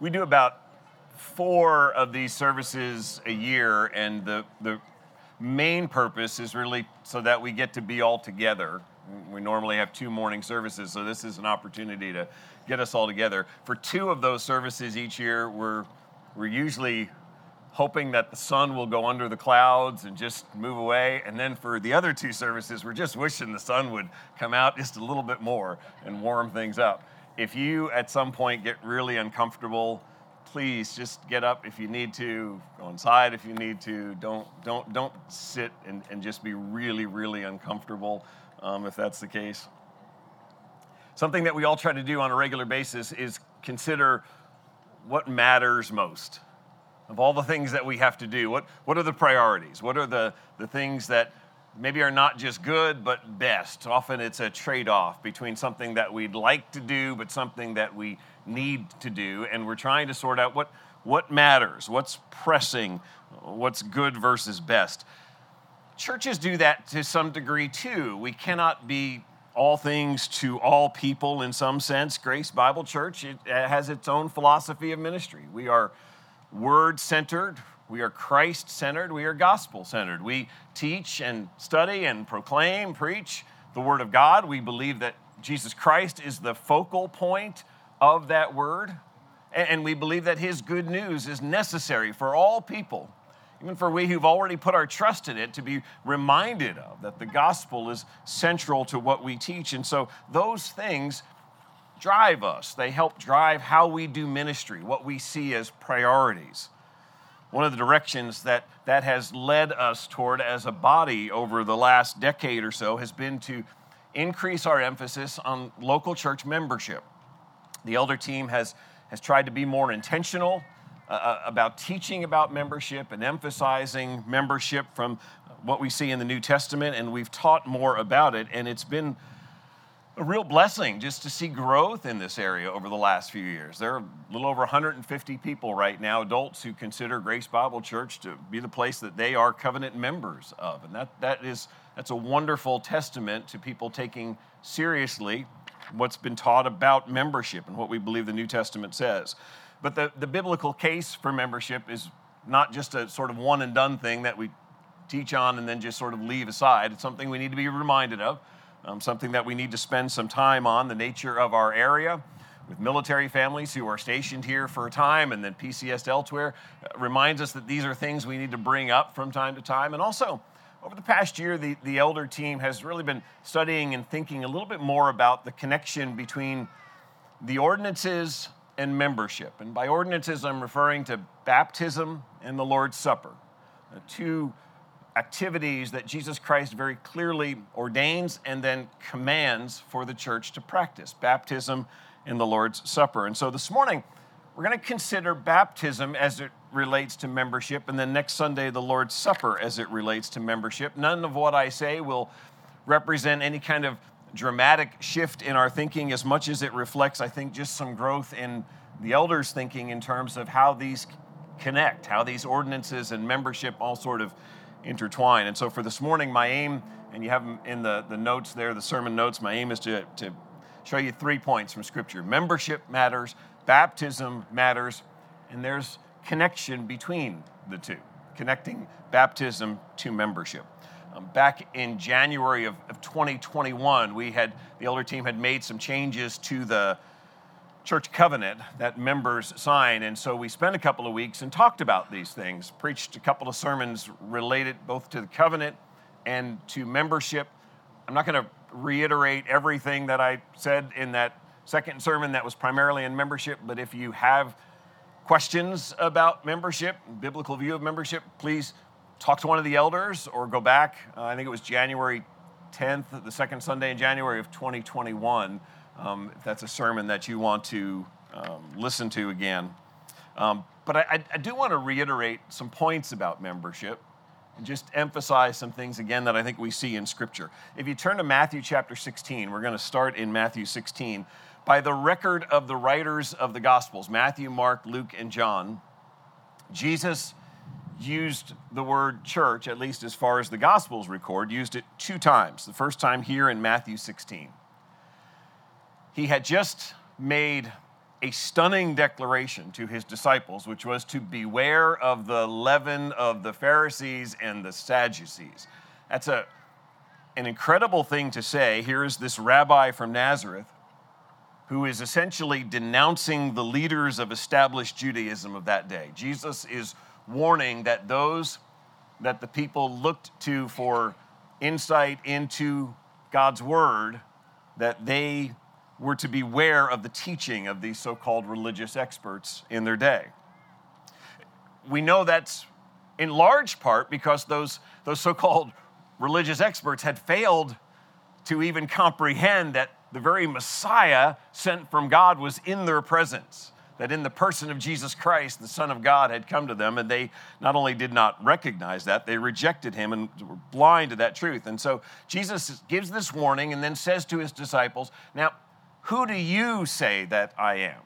we do about four of these services a year, and the, the main purpose is really so that we get to be all together. We normally have two morning services, so this is an opportunity to get us all together. For two of those services each year, we're, we're usually hoping that the sun will go under the clouds and just move away. And then for the other two services, we're just wishing the sun would come out just a little bit more and warm things up. If you at some point get really uncomfortable, please just get up if you need to, go inside if you need to. Don't, don't, don't sit and, and just be really, really uncomfortable um, if that's the case. Something that we all try to do on a regular basis is consider what matters most of all the things that we have to do, what, what are the priorities? What are the, the things that maybe are not just good, but best? Often it's a trade off between something that we'd like to do, but something that we need to do. And we're trying to sort out what, what matters, what's pressing, what's good versus best. Churches do that to some degree too. We cannot be all things to all people in some sense. Grace Bible Church it has its own philosophy of ministry. We are word centered, we are Christ centered, we are gospel centered. We teach and study and proclaim, preach the word of God. We believe that Jesus Christ is the focal point of that word. And we believe that his good news is necessary for all people, even for we who've already put our trust in it, to be reminded of that the gospel is central to what we teach. And so those things drive us, they help drive how we do ministry, what we see as priorities. One of the directions that that has led us toward as a body over the last decade or so has been to increase our emphasis on local church membership. The elder team has, has tried to be more intentional uh, uh about teaching about membership and emphasizing membership from what we see in the New Testament, and we've taught more about it, and it's been a real blessing just to see growth in this area over the last few years. There are a little over 150 people right now, adults who consider Grace Bible Church to be the place that they are covenant members of. And that, that is, that's a wonderful testament to people taking seriously what's been taught about membership and what we believe the New Testament says. But the, the biblical case for membership is not just a sort of one and done thing that we teach on and then just sort of leave aside. It's something we need to be reminded of um, something that we need to spend some time on the nature of our area with military families who are stationed here for a time and then PCS elsewhere uh, reminds us that these are things we need to bring up from time to time. And also, over the past year, the, the elder team has really been studying and thinking a little bit more about the connection between the ordinances and membership. And by ordinances, I'm referring to baptism and the Lord's Supper, uh, two activities that Jesus Christ very clearly ordains and then commands for the church to practice baptism and the Lord's Supper. And so this morning, we're going to consider baptism as it relates to membership, and then next Sunday, the Lord's Supper as it relates to membership. None of what I say will represent any kind of dramatic shift in our thinking as much as it reflects, I think, just some growth in the elders' thinking in terms of how these connect, how these ordinances and membership all sort of intertwine. And so for this morning, my aim, and you have them in the, the notes there, the sermon notes, my aim is to, to show you three points from Scripture. Membership matters, baptism matters, and there's connection between the two, connecting baptism to membership. Um, back in January of, of 2021, we had, the elder team had made some changes to the church covenant that members sign. And so we spent a couple of weeks and talked about these things, preached a couple of sermons related both to the covenant and to membership. I'm not going to reiterate everything that I said in that second sermon that was primarily in membership, but if you have questions about membership, biblical view of membership, please talk to one of the elders or go back. Uh, I think it was January 10th, the second Sunday in January of 2021 um, if that's a sermon that you want to um, listen to again. Um, but I, I, do want to reiterate some points about membership and just emphasize some things again that I think we see in Scripture. If you turn to Matthew chapter 16, we're going to start in Matthew 16. By the record of the writers of the Gospels, Matthew, Mark, Luke, and John, Jesus used the word church, at least as far as the Gospels record, used it two times. The first time here in Matthew 16 he had just made a stunning declaration to his disciples, which was to beware of the leaven of the Pharisees and the Sadducees. That's a, an incredible thing to say. Here is this rabbi from Nazareth who is essentially denouncing the leaders of established Judaism of that day. Jesus is warning that those that the people looked to for insight into God's word, that they were to beware of the teaching of these so called religious experts in their day. We know that's in large part because those, those so called religious experts had failed to even comprehend that the very Messiah sent from God was in their presence. That in the person of Jesus Christ, the Son of God had come to them, and they not only did not recognize that, they rejected him and were blind to that truth. And so Jesus gives this warning and then says to his disciples, Now, who do you say that I am?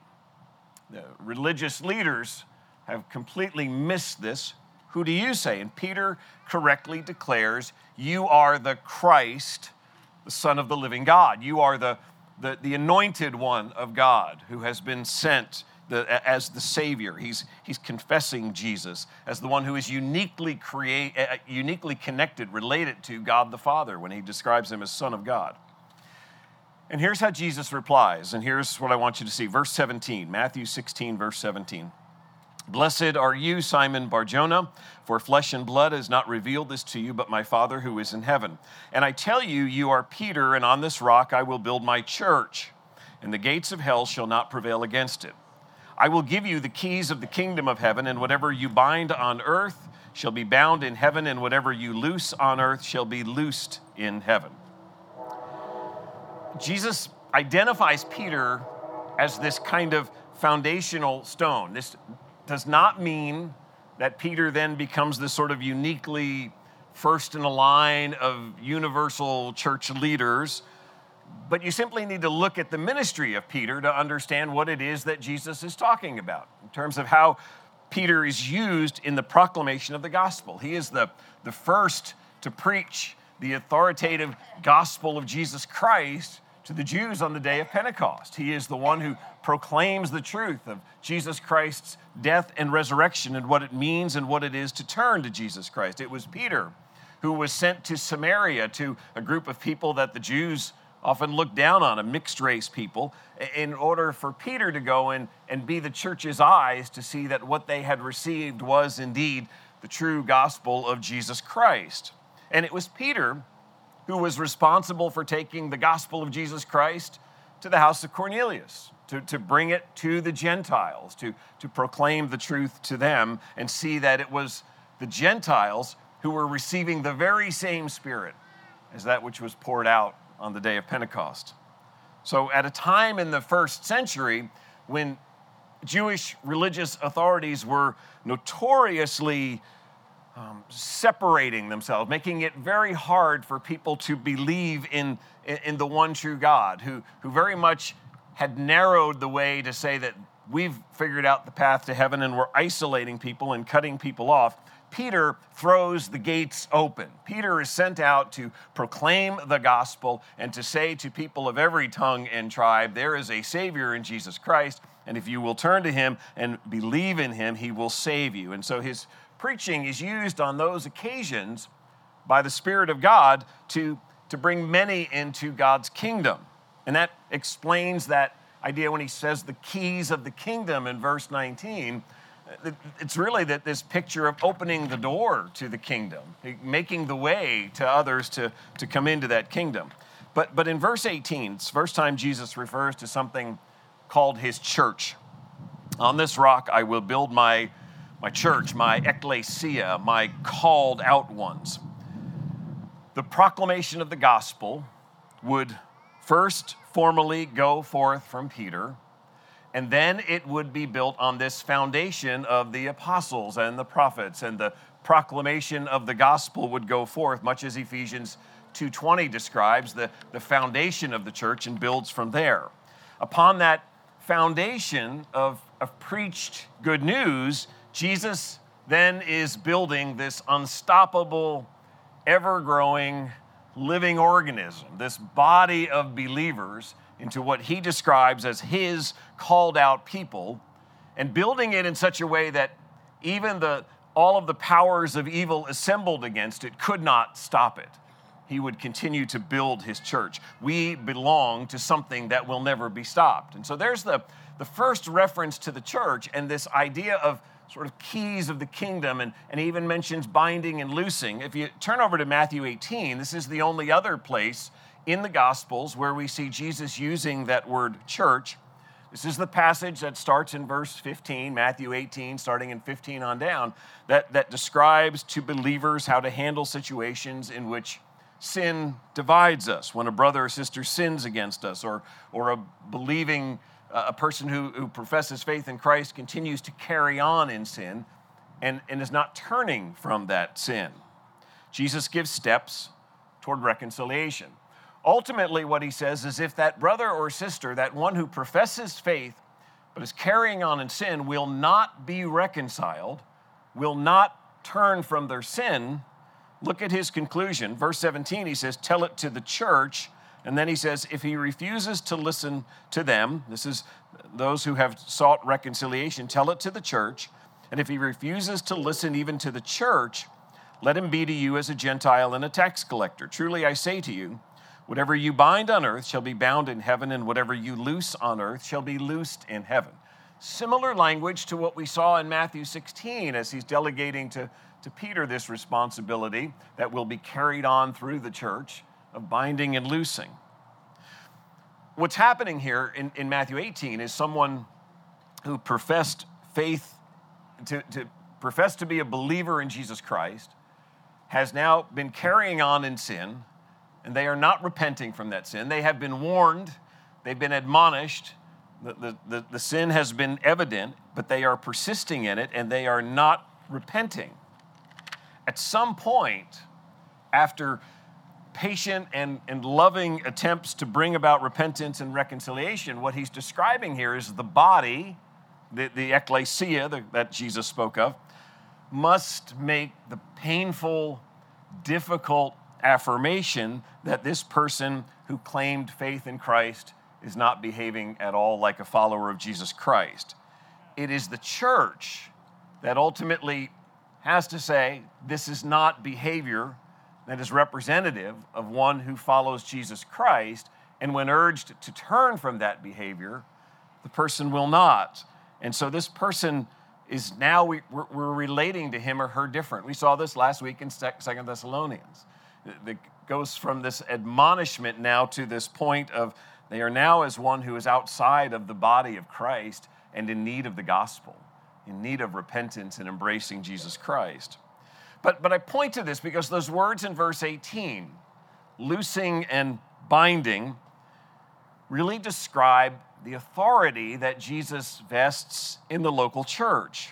The religious leaders have completely missed this. Who do you say? And Peter correctly declares, You are the Christ the Son of the living God. You are the, the, the anointed one of God who has been sent the, as the Savior. He's, he's confessing Jesus as the one who is uniquely, create, uh, uniquely connected, related to God the Father when he describes him as Son of God. And here's how Jesus replies, and here's what I want you to see. Verse 17, Matthew 16, verse 17. Blessed are you, Simon Barjona, for flesh and blood has not revealed this to you, but my Father who is in heaven. And I tell you, you are Peter, and on this rock I will build my church, and the gates of hell shall not prevail against it. I will give you the keys of the kingdom of heaven, and whatever you bind on earth shall be bound in heaven, and whatever you loose on earth shall be loosed in heaven. Jesus identifies Peter as this kind of foundational stone, this does not mean that Peter then becomes this sort of uniquely first in a line of universal church leaders. But you simply need to look at the ministry of Peter to understand what it is that Jesus is talking about in terms of how Peter is used in the proclamation of the gospel. He is the, the first to preach the authoritative gospel of Jesus Christ to the Jews on the day of Pentecost. He is the one who proclaims the truth of Jesus Christ's death and resurrection and what it means and what it is to turn to Jesus Christ. It was Peter who was sent to Samaria to a group of people that the Jews often looked down on, a mixed race people, in order for Peter to go in and be the church's eyes to see that what they had received was indeed the true gospel of Jesus Christ. And it was Peter who was responsible for taking the gospel of Jesus Christ to the house of Cornelius, to, to bring it to the Gentiles, to, to proclaim the truth to them and see that it was the Gentiles who were receiving the very same Spirit as that which was poured out on the day of Pentecost. So, at a time in the first century when Jewish religious authorities were notoriously um, separating themselves, making it very hard for people to believe in, in the one true God, who, who very much had narrowed the way to say that we've figured out the path to heaven and we're isolating people and cutting people off. Peter throws the gates open. Peter is sent out to proclaim the gospel and to say to people of every tongue and tribe, there is a Savior in Jesus Christ, and if you will turn to him and believe in him, he will save you. And so his preaching is used on those occasions by the Spirit of God to, to bring many into God's kingdom. And that explains that idea when he says the keys of the kingdom in verse 19. It's really that this picture of opening the door to the kingdom, making the way to others to, to come into that kingdom. But, but in verse 18, it's first time Jesus refers to something called his church. On this rock I will build my my church, my ecclesia, my called out ones. The proclamation of the gospel would first formally go forth from Peter, and then it would be built on this foundation of the apostles and the prophets, and the proclamation of the gospel would go forth, much as Ephesians 2:20 describes the, the foundation of the church and builds from there. Upon that foundation of, of preached good news, Jesus then is building this unstoppable, ever growing, living organism, this body of believers into what he describes as his called out people and building it in such a way that even the, all of the powers of evil assembled against it could not stop it. He would continue to build his church. We belong to something that will never be stopped. And so there's the, the first reference to the church and this idea of sort of keys of the kingdom and, and even mentions binding and loosing. If you turn over to Matthew 18, this is the only other place in the Gospels where we see Jesus using that word church. This is the passage that starts in verse 15, Matthew 18, starting in 15 on down, that, that describes to believers how to handle situations in which sin divides us, when a brother or sister sins against us, or, or a believing a person who, who professes faith in Christ continues to carry on in sin and, and is not turning from that sin. Jesus gives steps toward reconciliation. Ultimately, what he says is if that brother or sister, that one who professes faith but is carrying on in sin, will not be reconciled, will not turn from their sin, look at his conclusion. Verse 17, he says, Tell it to the church. And then he says, if he refuses to listen to them, this is those who have sought reconciliation, tell it to the church. And if he refuses to listen even to the church, let him be to you as a Gentile and a tax collector. Truly I say to you, whatever you bind on earth shall be bound in heaven, and whatever you loose on earth shall be loosed in heaven. Similar language to what we saw in Matthew 16 as he's delegating to, to Peter this responsibility that will be carried on through the church of binding and loosing. What's happening here in, in Matthew 18 is someone who professed faith, to, to profess to be a believer in Jesus Christ, has now been carrying on in sin, and they are not repenting from that sin. They have been warned, they've been admonished, the, the, the, the sin has been evident, but they are persisting in it and they are not repenting. At some point, after patient and, and loving attempts to bring about repentance and reconciliation, what he's describing here is the body, the, the ecclesia the, that Jesus spoke of, must make the painful, difficult affirmation that this person who claimed faith in Christ is not behaving at all like a follower of Jesus Christ. It is the church that ultimately has to say, this is not behavior that is representative of one who follows Jesus Christ. And when urged to turn from that behavior, the person will not. And so this person is now, we, are relating to him or her different. We saw this last week in Second Thessalonians. It goes from this admonishment now to this point of they are now as one who is outside of the body of Christ and in need of the gospel, in need of repentance and embracing Jesus Christ. But, but I point to this because those words in verse 18, loosing and binding, really describe the authority that Jesus vests in the local church.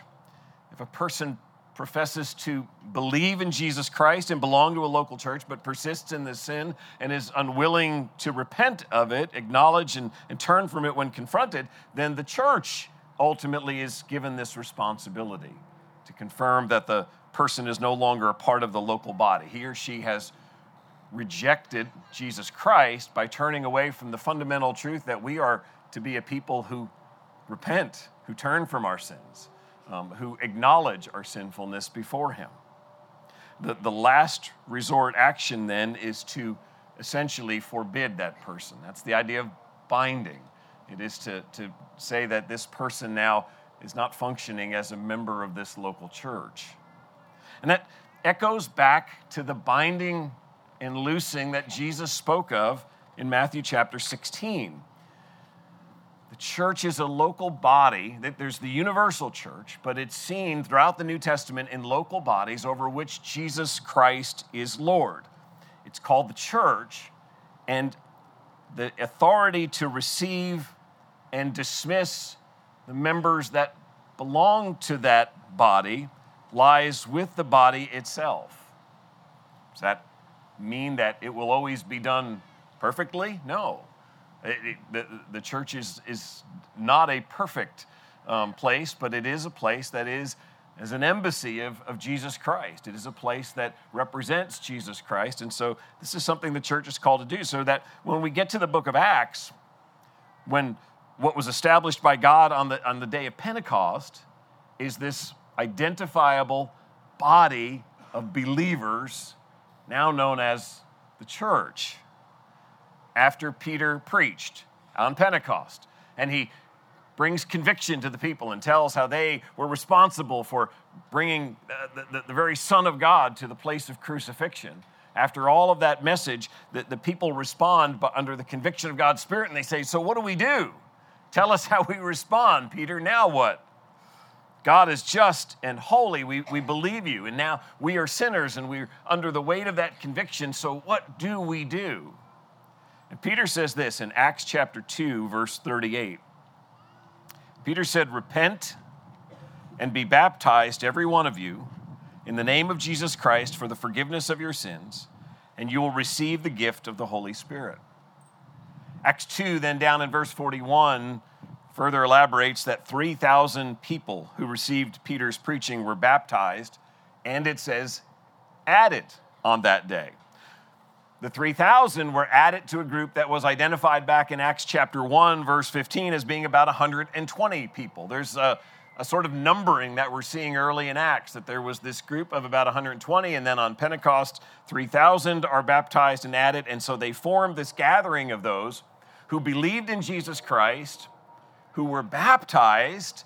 If a person professes to believe in Jesus Christ and belong to a local church, but persists in the sin and is unwilling to repent of it, acknowledge and, and turn from it when confronted, then the church ultimately is given this responsibility to confirm that the person is no longer a part of the local body. He or she has rejected Jesus Christ by turning away from the fundamental truth that we are to be a people who repent, who turn from our sins, um, who acknowledge our sinfulness before Him. The, the last resort action then is to essentially forbid that person. That's the idea of binding. It is to, to say that this person now is not functioning as a member of this local church. And that echoes back to the binding and loosing that Jesus spoke of in Matthew chapter 16. The church is a local body. There's the universal church, but it's seen throughout the New Testament in local bodies over which Jesus Christ is Lord. It's called the church, and the authority to receive and dismiss the members that belong to that body lies with the body itself. Does that mean that it will always be done perfectly? No. It, it, the, the church is, is not a perfect um, place, but it is a place that is as an embassy of, of Jesus Christ. It is a place that represents Jesus Christ. And so this is something the church is called to do. So that when we get to the book of Acts, when what was established by God on the, on the day of Pentecost is this identifiable body of believers, now known as the church. After Peter preached on Pentecost, and he brings conviction to the people and tells how they were responsible for bringing uh, the, the, the, very Son of God to the place of crucifixion. After all of that message, the, the people respond under the conviction of God's Spirit and they say, So, what do we do? Tell us how we respond, Peter. Now what? God is just and holy. We, we believe you. And now we are sinners and we're under the weight of that conviction. So, what do we do? And Peter says this in Acts chapter 2, verse 38. Peter said, Repent and be baptized, every one of you, in the name of Jesus Christ for the forgiveness of your sins, and you will receive the gift of the Holy Spirit. Acts 2, then down in verse 41, further elaborates that 3,000 people who received Peter's preaching were baptized, and it says, added on that day. The 3,000 were added to a group that was identified back in Acts chapter 1, verse 15, as being about 120 people. There's a, a, sort of numbering that we're seeing early in Acts that there was this group of about 120, and then on Pentecost, 3,000 are baptized and added. And so they formed this gathering of those who believed in Jesus Christ, who were baptized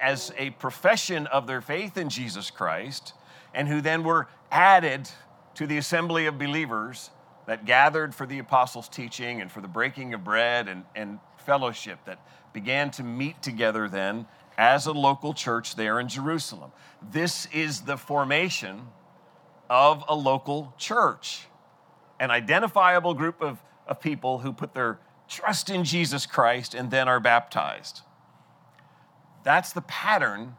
as a profession of their faith in Jesus Christ, and who then were added to the assembly of believers that gathered for the apostles' teaching and for the breaking of bread and, and fellowship that began to meet together then as a local church there in Jerusalem. This is the formation of a local church, an identifiable group of, of people who put their trust in Jesus Christ and then are baptized. That's the pattern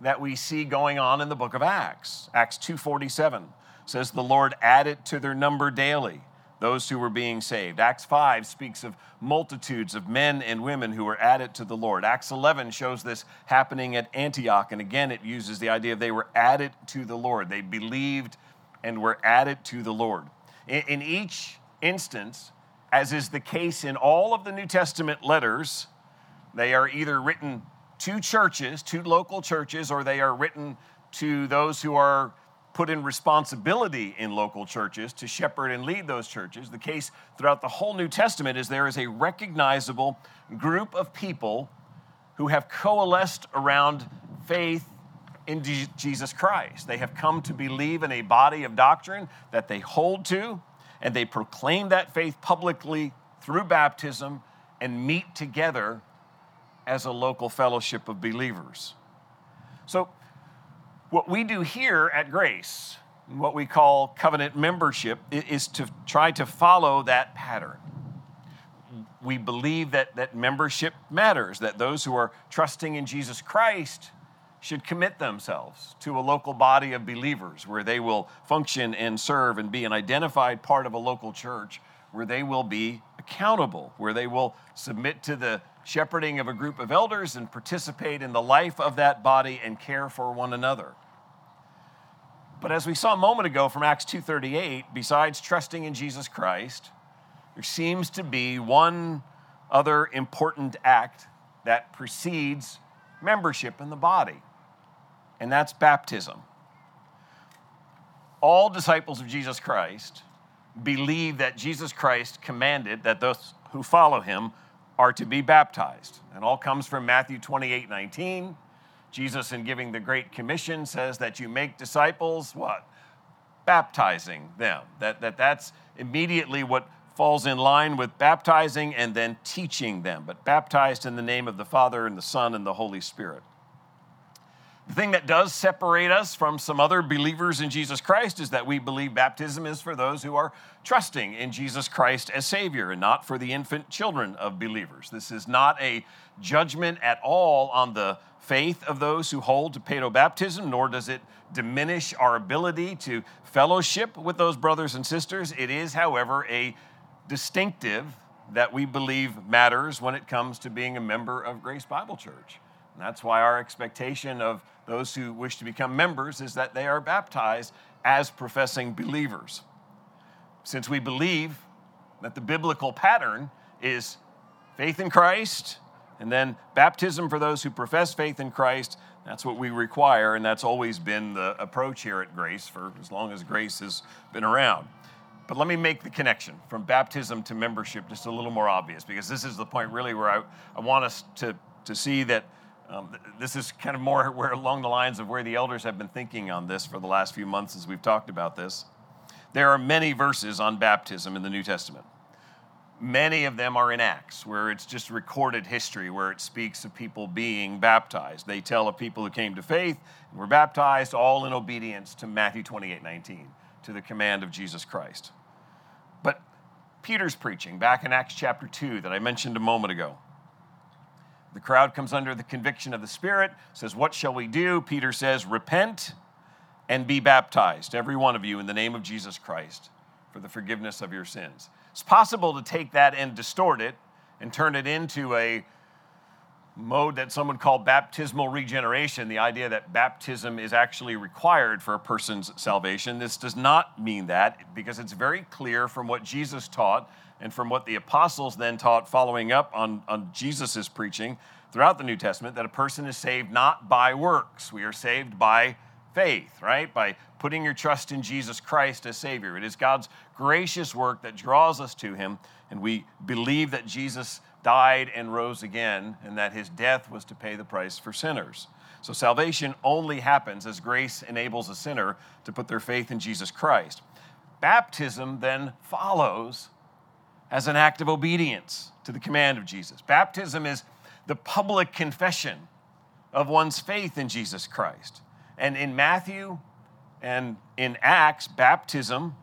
that we see going on in the book of Acts. Acts 247 says the Lord added to their number daily those who were being saved. Acts 5 speaks of multitudes of men and women who were added to the Lord. Acts 11 shows this happening at Antioch, and again it uses the idea of they were added to the Lord. They believed and were added to the Lord. In, each instance, as is the case in all of the New Testament letters, they are either written to churches, to local churches, or they are written to those who are put in responsibility in local churches to shepherd and lead those churches. The case throughout the whole New Testament is there is a recognizable group of people who have coalesced around faith in Jesus Christ. They have come to believe in a body of doctrine that they hold to, and they proclaim that faith publicly through baptism and meet together as a local fellowship of believers. So, what we do here at Grace, what we call covenant membership, is to try to follow that pattern. We believe that, that membership matters, that those who are trusting in Jesus Christ should commit themselves to a local body of believers where they will function and serve and be an identified part of a local church, where they will be accountable, where they will submit to the shepherding of a group of elders and participate in the life of that body and care for one another. But as we saw a moment ago from Acts 2:38, besides trusting in Jesus Christ, there seems to be one other important act that precedes membership in the body, and that's baptism. All disciples of Jesus Christ believe that Jesus Christ commanded that those who follow him are to be baptized. And all comes from Matthew 28 19. Jesus, in giving the Great Commission, says that you make disciples, what? Baptizing them. That, that that's immediately what falls in line with baptizing and then teaching them, but baptized in the name of the Father and the Son and the Holy Spirit. The thing that does separate us from some other believers in Jesus Christ is that we believe baptism is for those who are trusting in Jesus Christ as Savior and not for the infant children of believers. This is not a judgment at all on the faith of those who hold to paedo baptism, nor does it diminish our ability to fellowship with those brothers and sisters. It is, however, a distinctive that we believe matters when it comes to being a member of Grace Bible Church. And that's why our expectation of those who wish to become members is that they are baptized as professing believers. Since we believe that the biblical pattern is faith in Christ, and then baptism for those who profess faith in Christ. That's what we require, and that's always been the approach here at Grace for as long as Grace has been around. But let me make the connection from baptism to membership just a little more obvious, because this is the point really where I, I want us to, to see that um, this is kind of more where along the lines of where the elders have been thinking on this for the last few months as we've talked about this. There are many verses on baptism in the New Testament. Many of them are in Acts, where it's just recorded history, where it speaks of people being baptized. They tell of people who came to faith and were baptized, all in obedience to Matthew 28 19, to the command of Jesus Christ. But Peter's preaching back in Acts chapter 2 that I mentioned a moment ago. The crowd comes under the conviction of the Spirit, says, What shall we do? Peter says, Repent and be baptized, every one of you, in the name of Jesus Christ, for the forgiveness of your sins. It's possible to take that and distort it and turn it into a mode that someone called baptismal regeneration, the idea that baptism is actually required for a person's salvation. This does not mean that because it's very clear from what Jesus taught and from what the apostles then taught following up on, on Jesus' preaching throughout the New Testament that a person is saved not by works. We are saved by faith, right? By putting your trust in Jesus Christ as Savior. It is God's gracious work that draws us to Him, and we believe that Jesus died and rose again, and that His death was to pay the price for sinners. So salvation only happens as grace enables a sinner to put their faith in Jesus Christ. Baptism then follows as an act of obedience to the command of Jesus. Baptism is the public confession of one's faith in Jesus Christ. And in Matthew and in Acts, baptism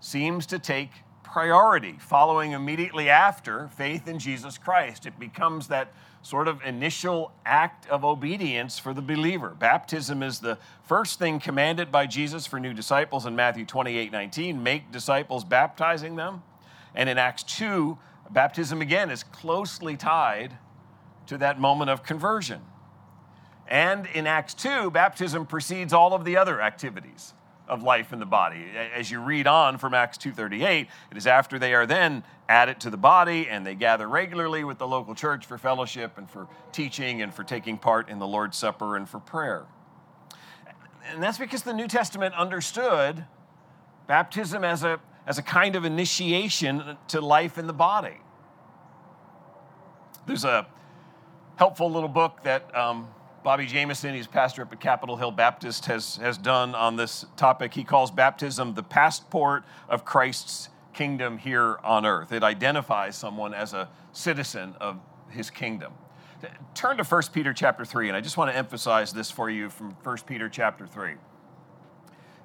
seems to take priority, following immediately after faith in Jesus Christ. It becomes that sort of initial act of obedience for the believer. Baptism is the first thing commanded by Jesus for new disciples in Matthew 28 19. Make disciples, baptizing them. And in Acts 2, baptism again is closely tied to that moment of conversion. And in Acts 2, baptism precedes all of the other activities of life in the body. As you read on from Acts 2:38, it is after they are then added to the body and they gather regularly with the local church for fellowship and for teaching and for taking part in the Lord's Supper and for prayer. And that's because the New Testament understood baptism as a, as a kind of initiation to life in the body. There's a helpful little book that um, Bobby Jamieson, he's pastor up at Capitol Hill Baptist, has, has done on this topic. He calls baptism the passport of Christ's kingdom here on earth. It identifies someone as a citizen of his kingdom. Turn to 1 Peter chapter 3, and I just want to emphasize this for you from 1 Peter chapter 3.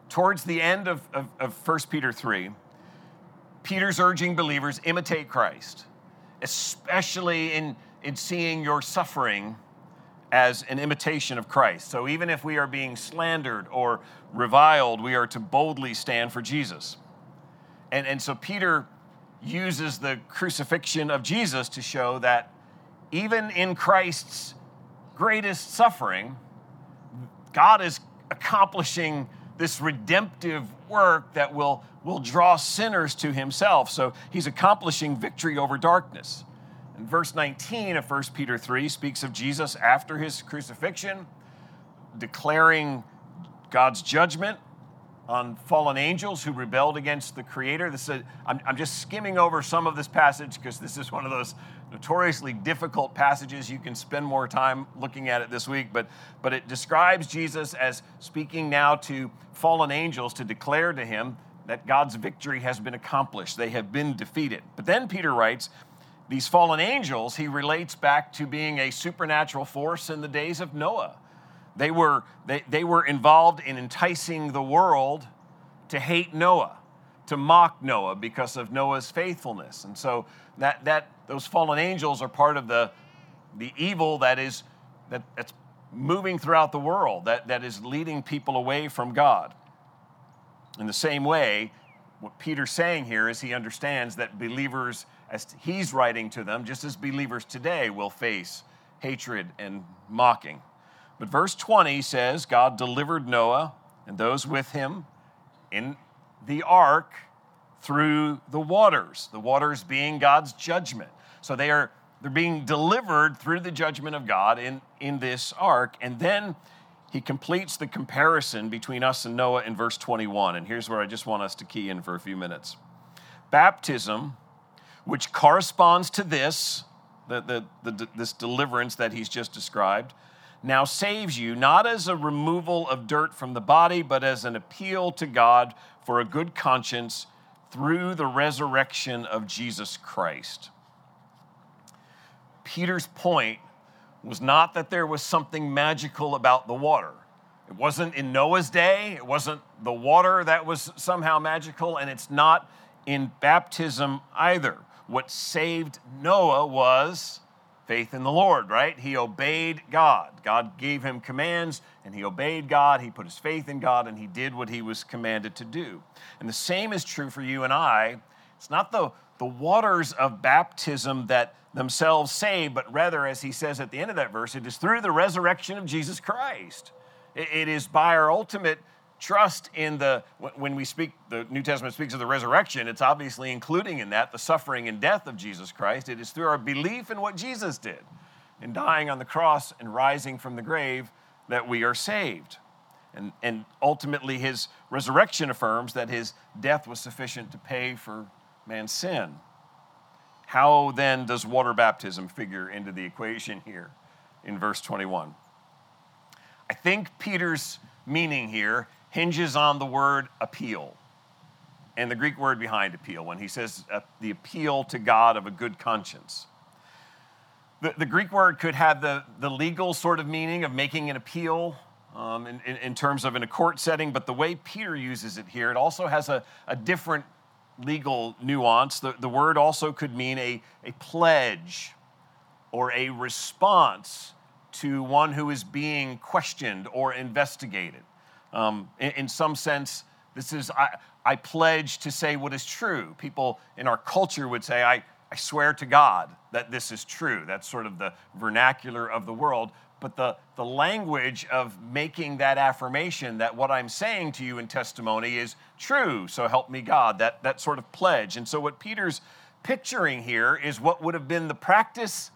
Towards the end of, of, of 1 Peter 3, Peter's urging believers imitate Christ, especially in, in seeing your suffering as an imitation of Christ. So even if we are being slandered or reviled, we are to boldly stand for Jesus. And, and so Peter uses the crucifixion of Jesus to show that even in Christ's greatest suffering, God is accomplishing this redemptive work that will, will draw sinners to himself. So he's accomplishing victory over darkness. Verse 19 of 1 Peter 3 speaks of Jesus after his crucifixion, declaring God's judgment on fallen angels who rebelled against the Creator. This is, I'm, I'm just skimming over some of this passage because this is one of those notoriously difficult passages. You can spend more time looking at it this week, but, but it describes Jesus as speaking now to fallen angels to declare to him that God's victory has been accomplished. They have been defeated. But then Peter writes, these fallen angels, he relates back to being a supernatural force in the days of Noah. They were, they, they were involved in enticing the world to hate Noah, to mock Noah because of Noah's faithfulness. And so that, that, those fallen angels are part of the, the evil that is, that, that's moving throughout the world, that, that is leading people away from God. In the same way, what Peter's saying here is he understands that believers as he's writing to them, just as believers today will face hatred and mocking. But verse 20 says God delivered Noah and those with him in the ark through the waters, the waters being God's judgment. So they are they're being delivered through the judgment of God in, in this ark. And then he completes the comparison between us and Noah in verse 21. And here's where I just want us to key in for a few minutes. Baptism, which corresponds to this, the, the, the, this deliverance that he's just described, now saves you not as a removal of dirt from the body, but as an appeal to God for a good conscience through the resurrection of Jesus Christ. Peter's point was not that there was something magical about the water. It wasn't in Noah's day, it wasn't the water that was somehow magical, and it's not in baptism either. What saved Noah was faith in the Lord, right? He obeyed God. God gave him commands, and he obeyed God. He put his faith in God, and he did what he was commanded to do. And the same is true for you and I. It's not the, the waters of baptism that themselves save, but rather, as he says at the end of that verse, it is through the resurrection of Jesus Christ. It is by our ultimate trust in the, when we speak, the New Testament speaks of the resurrection, it's obviously including in that the suffering and death of Jesus Christ. It is through our belief in what Jesus did, in dying on the cross and rising from the grave, that we are saved. And, and ultimately, his resurrection affirms that his death was sufficient to pay for man's sin. How then does water baptism figure into the equation here in verse 21? I think Peter's meaning here hinges on the word appeal and the Greek word behind appeal when he says uh, the appeal to God of a good conscience. The, the Greek word could have the, the legal sort of meaning of making an appeal um, in, in, in, terms of in a court setting, but the way Peter uses it here, it also has a, a different legal nuance. The, the word also could mean a, a pledge or a response to one who is being questioned or investigated. Um, in, in, some sense, this is, I, I pledge to say what is true. People in our culture would say, I, I swear to God that this is true. That's sort of the vernacular of the world but the, the language of making that affirmation that what I'm saying to you in testimony is true, so help me God, that, that sort of pledge. And so, what Peter's picturing here is what would have been the practice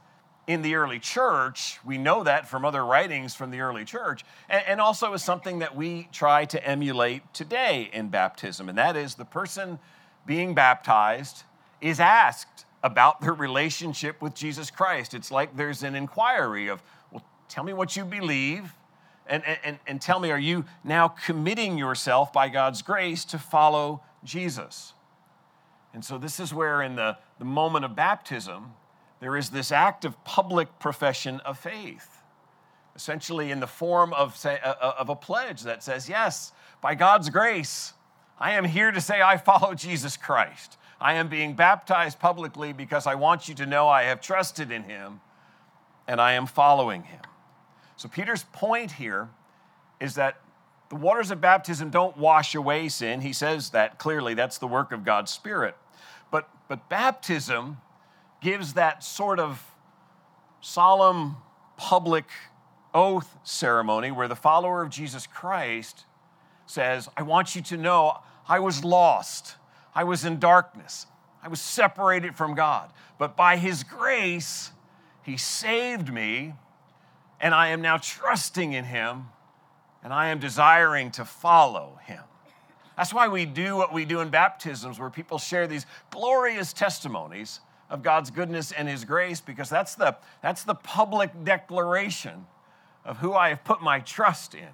in the early church. We know that from other writings from the early church, and, and also is something that we try to emulate today in baptism, and that is the person being baptized is asked about their relationship with Jesus Christ. It's like there's an inquiry of, well, Tell me what you believe. And, and, and tell me, are you now committing yourself by God's grace to follow Jesus? And so, this is where, in the, the moment of baptism, there is this act of public profession of faith, essentially in the form of, say, of a pledge that says, Yes, by God's grace, I am here to say I follow Jesus Christ. I am being baptized publicly because I want you to know I have trusted in him and I am following him. So, Peter's point here is that the waters of baptism don't wash away sin. He says that clearly. That's the work of God's Spirit. But, but baptism gives that sort of solemn public oath ceremony where the follower of Jesus Christ says, I want you to know I was lost, I was in darkness, I was separated from God. But by His grace, He saved me and I am now trusting in him and I am desiring to follow him. That's why we do what we do in baptisms, where people share these glorious testimonies of God's goodness and his grace, because that's the, that's the public declaration of who I have put my trust in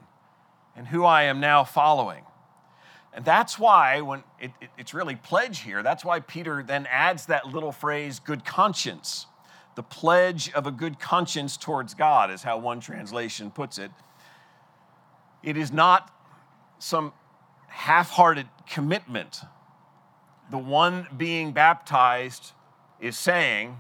and who I am now following. And that's why, when it, it, it's really pledge here, that's why Peter then adds that little phrase, good conscience the pledge of a good conscience towards God, is how one translation puts it. It is not some half hearted commitment. The one being baptized is saying,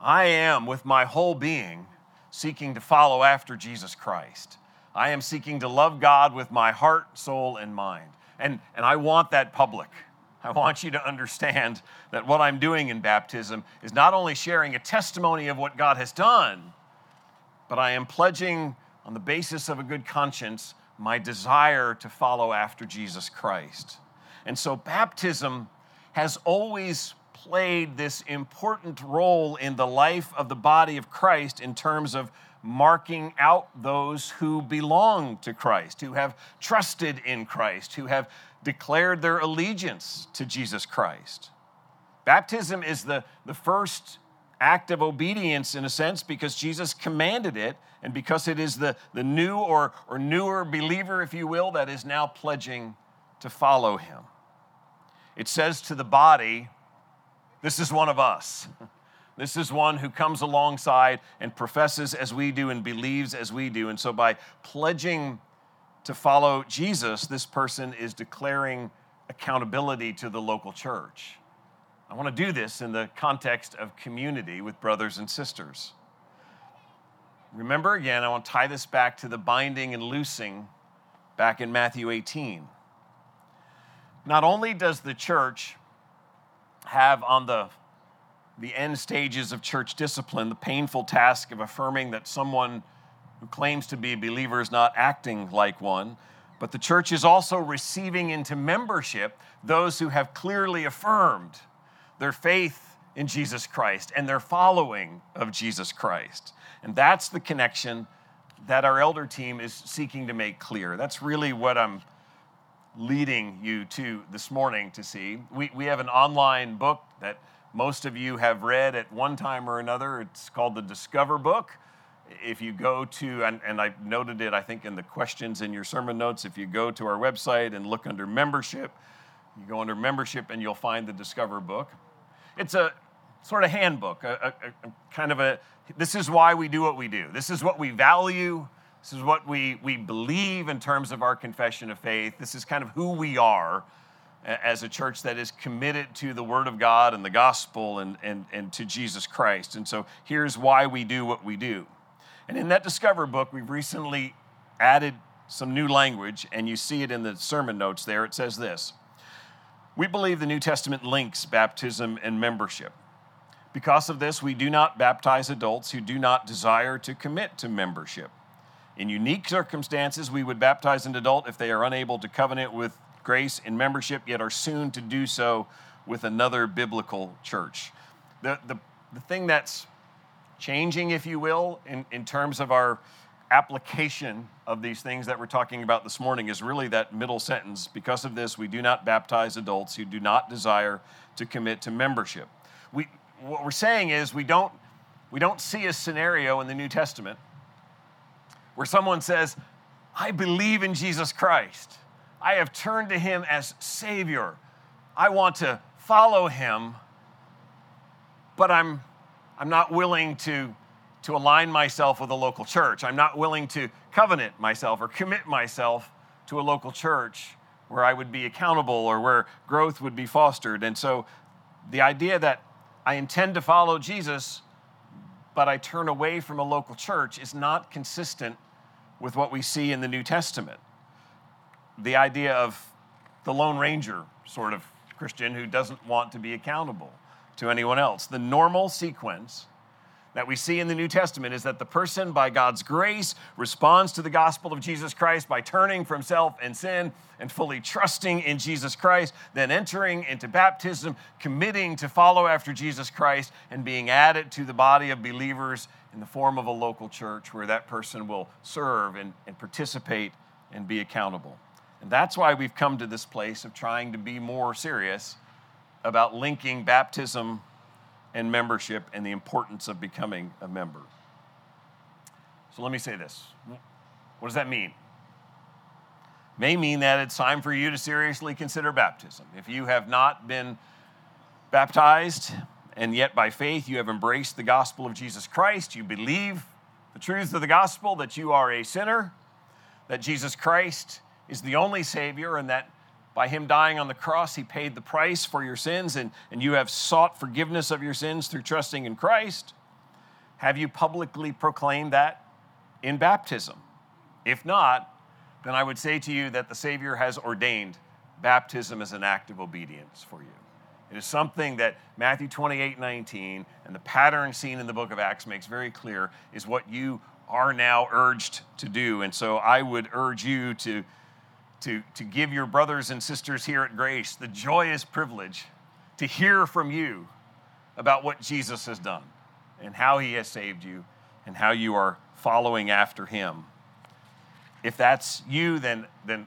I am with my whole being seeking to follow after Jesus Christ. I am seeking to love God with my heart, soul, and mind. And, and I want that public. I want you to understand that what I'm doing in baptism is not only sharing a testimony of what God has done, but I am pledging on the basis of a good conscience my desire to follow after Jesus Christ. And so baptism has always played this important role in the life of the body of Christ in terms of marking out those who belong to Christ, who have trusted in Christ, who have declared their allegiance to Jesus Christ. Baptism is the, the first act of obedience in a sense because Jesus commanded it and because it is the, the new or, or newer believer, if you will, that is now pledging to follow him. It says to the body, This is one of us. This is one who comes alongside and professes as we do and believes as we do. And so by pledging to follow Jesus, this person is declaring accountability to the local church. I want to do this in the context of community with brothers and sisters. Remember again, I want to tie this back to the binding and loosing back in Matthew 18. Not only does the church have on the, the end stages of church discipline the painful task of affirming that someone who claims to be a believer is not acting like one, but the church is also receiving into membership those who have clearly affirmed their faith in Jesus Christ and their following of Jesus Christ. And that's the connection that our elder team is seeking to make clear. That's really what I'm leading you to this morning to see. We, we have an online book that most of you have read at one time or another. It's called the Discover Book. If you go to, and, and I noted it, I think, in the questions in your sermon notes, if you go to our website and look under membership, you go under membership and you'll find the Discover Book. It's a sort of handbook, a, a, a kind of a, this is why we do what we do. This is what we value. This is what we, we believe in terms of our confession of faith. This is kind of who we are as a church that is committed to the Word of God and the gospel and, and, and to Jesus Christ. And so here's why we do what we do. And in that Discover book, we've recently added some new language, and you see it in the sermon notes there. It says this We believe the New Testament links baptism and membership. Because of this, we do not baptize adults who do not desire to commit to membership. In unique circumstances, we would baptize an adult if they are unable to covenant with grace in membership, yet are soon to do so with another biblical church. The, the, the thing that's changing, if you will, in, in terms of our application of these things that we're talking about this morning is really that middle sentence. Because of this, we do not baptize adults who do not desire to commit to membership. We, what we're saying is we don't, we don't see a scenario in the New Testament where someone says, I believe in Jesus Christ. I have turned to him as Savior. I want to follow him, but I'm, I'm not willing to, to align myself with a local church. I'm not willing to covenant myself or commit myself to a local church where I would be accountable or where growth would be fostered. And so the idea that I intend to follow Jesus, but I turn away from a local church is not consistent with what we see in the New Testament. The idea of the Lone Ranger sort of Christian who doesn't want to be accountable to anyone else. The normal sequence that we see in the New Testament is that the person, by God's grace, responds to the gospel of Jesus Christ by turning from self and sin and fully trusting in Jesus Christ, then entering into baptism, committing to follow after Jesus Christ, and being added to the body of believers in the form of a local church where that person will serve and, and participate and be accountable. And that's why we've come to this place of trying to be more serious about linking baptism and membership and the importance of becoming a member. So let me say this. What does that mean? May mean that it's time for you to seriously consider baptism. If you have not been baptized, and yet by faith you have embraced the gospel of Jesus Christ, you believe the truth of the gospel that you are a sinner, that Jesus Christ is the only Savior, and that by him dying on the cross, he paid the price for your sins, and, and you have sought forgiveness of your sins through trusting in Christ. Have you publicly proclaimed that in baptism? If not, then I would say to you that the Savior has ordained baptism as an act of obedience for you. It is something that Matthew 28 19 and the pattern seen in the book of Acts makes very clear is what you are now urged to do. And so I would urge you to to, to give your brothers and sisters here at Grace the joyous privilege to hear from you about what Jesus has done and how he has saved you and how you are following after him. If that's you, then, then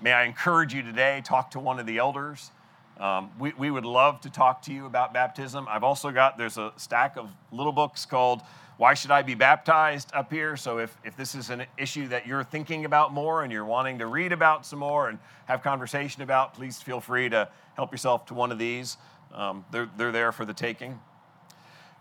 may I encourage you today, talk to one of the elders. Um, we, we would love to talk to you about baptism. I've also got, there's a stack of little books called Why Should I Be Baptized up here. So if, if this is an issue that you're thinking about more and you're wanting to read about some more and have conversation about, please feel free to help yourself to one of these. Um, they're, they're there for the taking.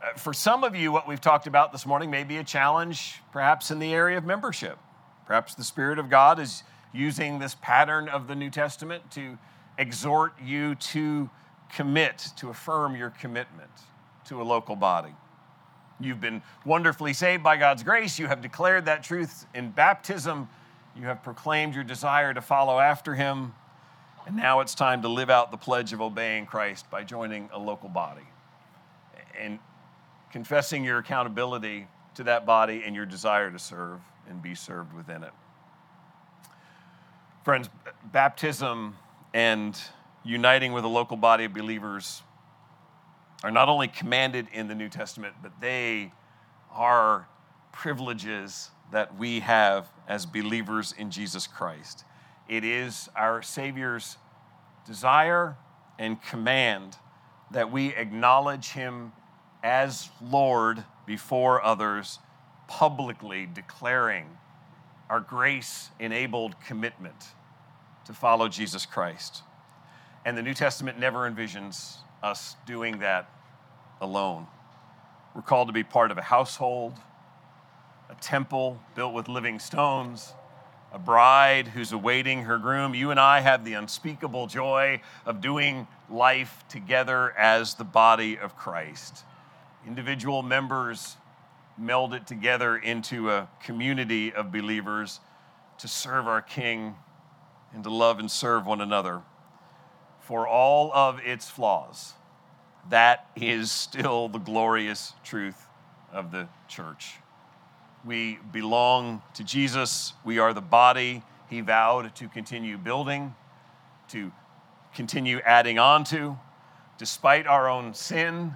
Uh, for some of you, what we've talked about this morning may be a challenge, perhaps in the area of membership. Perhaps the Spirit of God is using this pattern of the New Testament to exhort you to commit, to affirm your commitment to a local body. You've been wonderfully saved by God's grace. You have declared that truth in baptism. You have proclaimed your desire to follow after Him. And now it's time to live out the pledge of obeying Christ by joining a local body and confessing your accountability to that body and your desire to serve and be served within it. Friends, baptism and uniting with a local body of believers are not only commanded in the New Testament, but they are privileges that we have as believers in Jesus Christ. It is our Savior's desire and command that we acknowledge Him as Lord before others, publicly declaring our grace enabled commitment to follow Jesus Christ. And the New Testament never envisions us doing that alone. We're called to be part of a household, a temple built with living stones, a bride who's awaiting her groom. You and I have the unspeakable joy of doing life together as the body of Christ. Individual members meld it together into a community of believers to serve our King and to love and serve one another. For all of its flaws, that is still the glorious truth of the church. We belong to Jesus. We are the body he vowed to continue building, to continue adding on to, despite our own sin,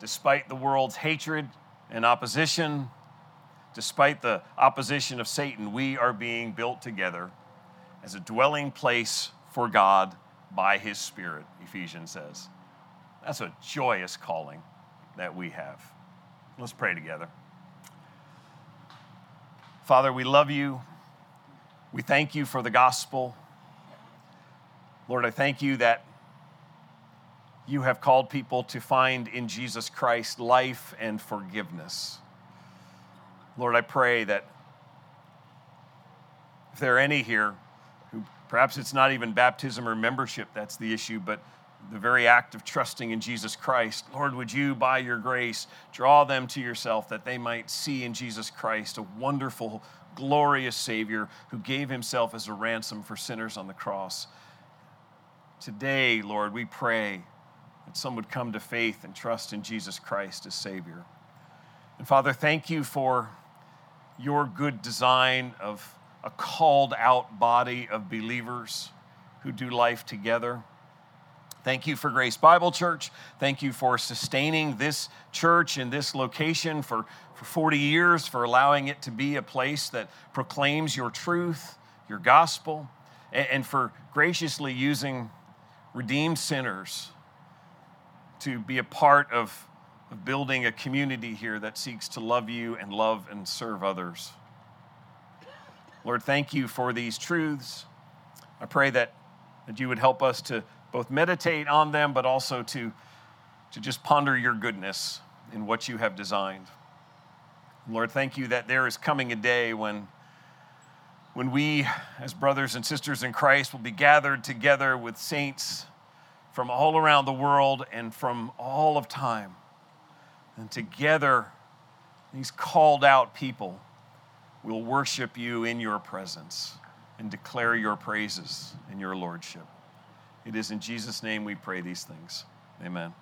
despite the world's hatred and opposition, despite the opposition of Satan, we are being built together as a dwelling place for God by his Spirit, Ephesians says. That's a joyous calling that we have. Let's pray together. Father, we love you. We thank you for the gospel. Lord, I thank you that you have called people to find in Jesus Christ life and forgiveness. Lord, I pray that if there are any here perhaps it's not even baptism or membership that's the issue, but the very act of trusting in Jesus Christ. Lord, would you, by your grace, draw them to yourself that they might see in Jesus Christ a wonderful, glorious Savior who gave himself as a ransom for sinners on the cross. Today, Lord, we pray that some would come to faith and trust in Jesus Christ as Savior. And Father, thank you for your good design of a called out body of believers who do life together. Thank you for Grace Bible Church. Thank you for sustaining this church in this location for, for 40 years, for allowing it to be a place that proclaims your truth, your gospel, and, and for graciously using redeemed sinners to be a part of, of building a community here that seeks to love you and love and serve others. Lord, thank you for these truths. I pray that, that you would help us to both meditate on them, but also to, to just ponder your goodness in what you have designed. Lord, thank you that there is coming a day when, when we, as brothers and sisters in Christ, will be gathered together with saints from all around the world and from all of time. And together, these called out people will worship you in your presence and declare your praises in your lordship. It is in Jesus' name we pray these things. Amen.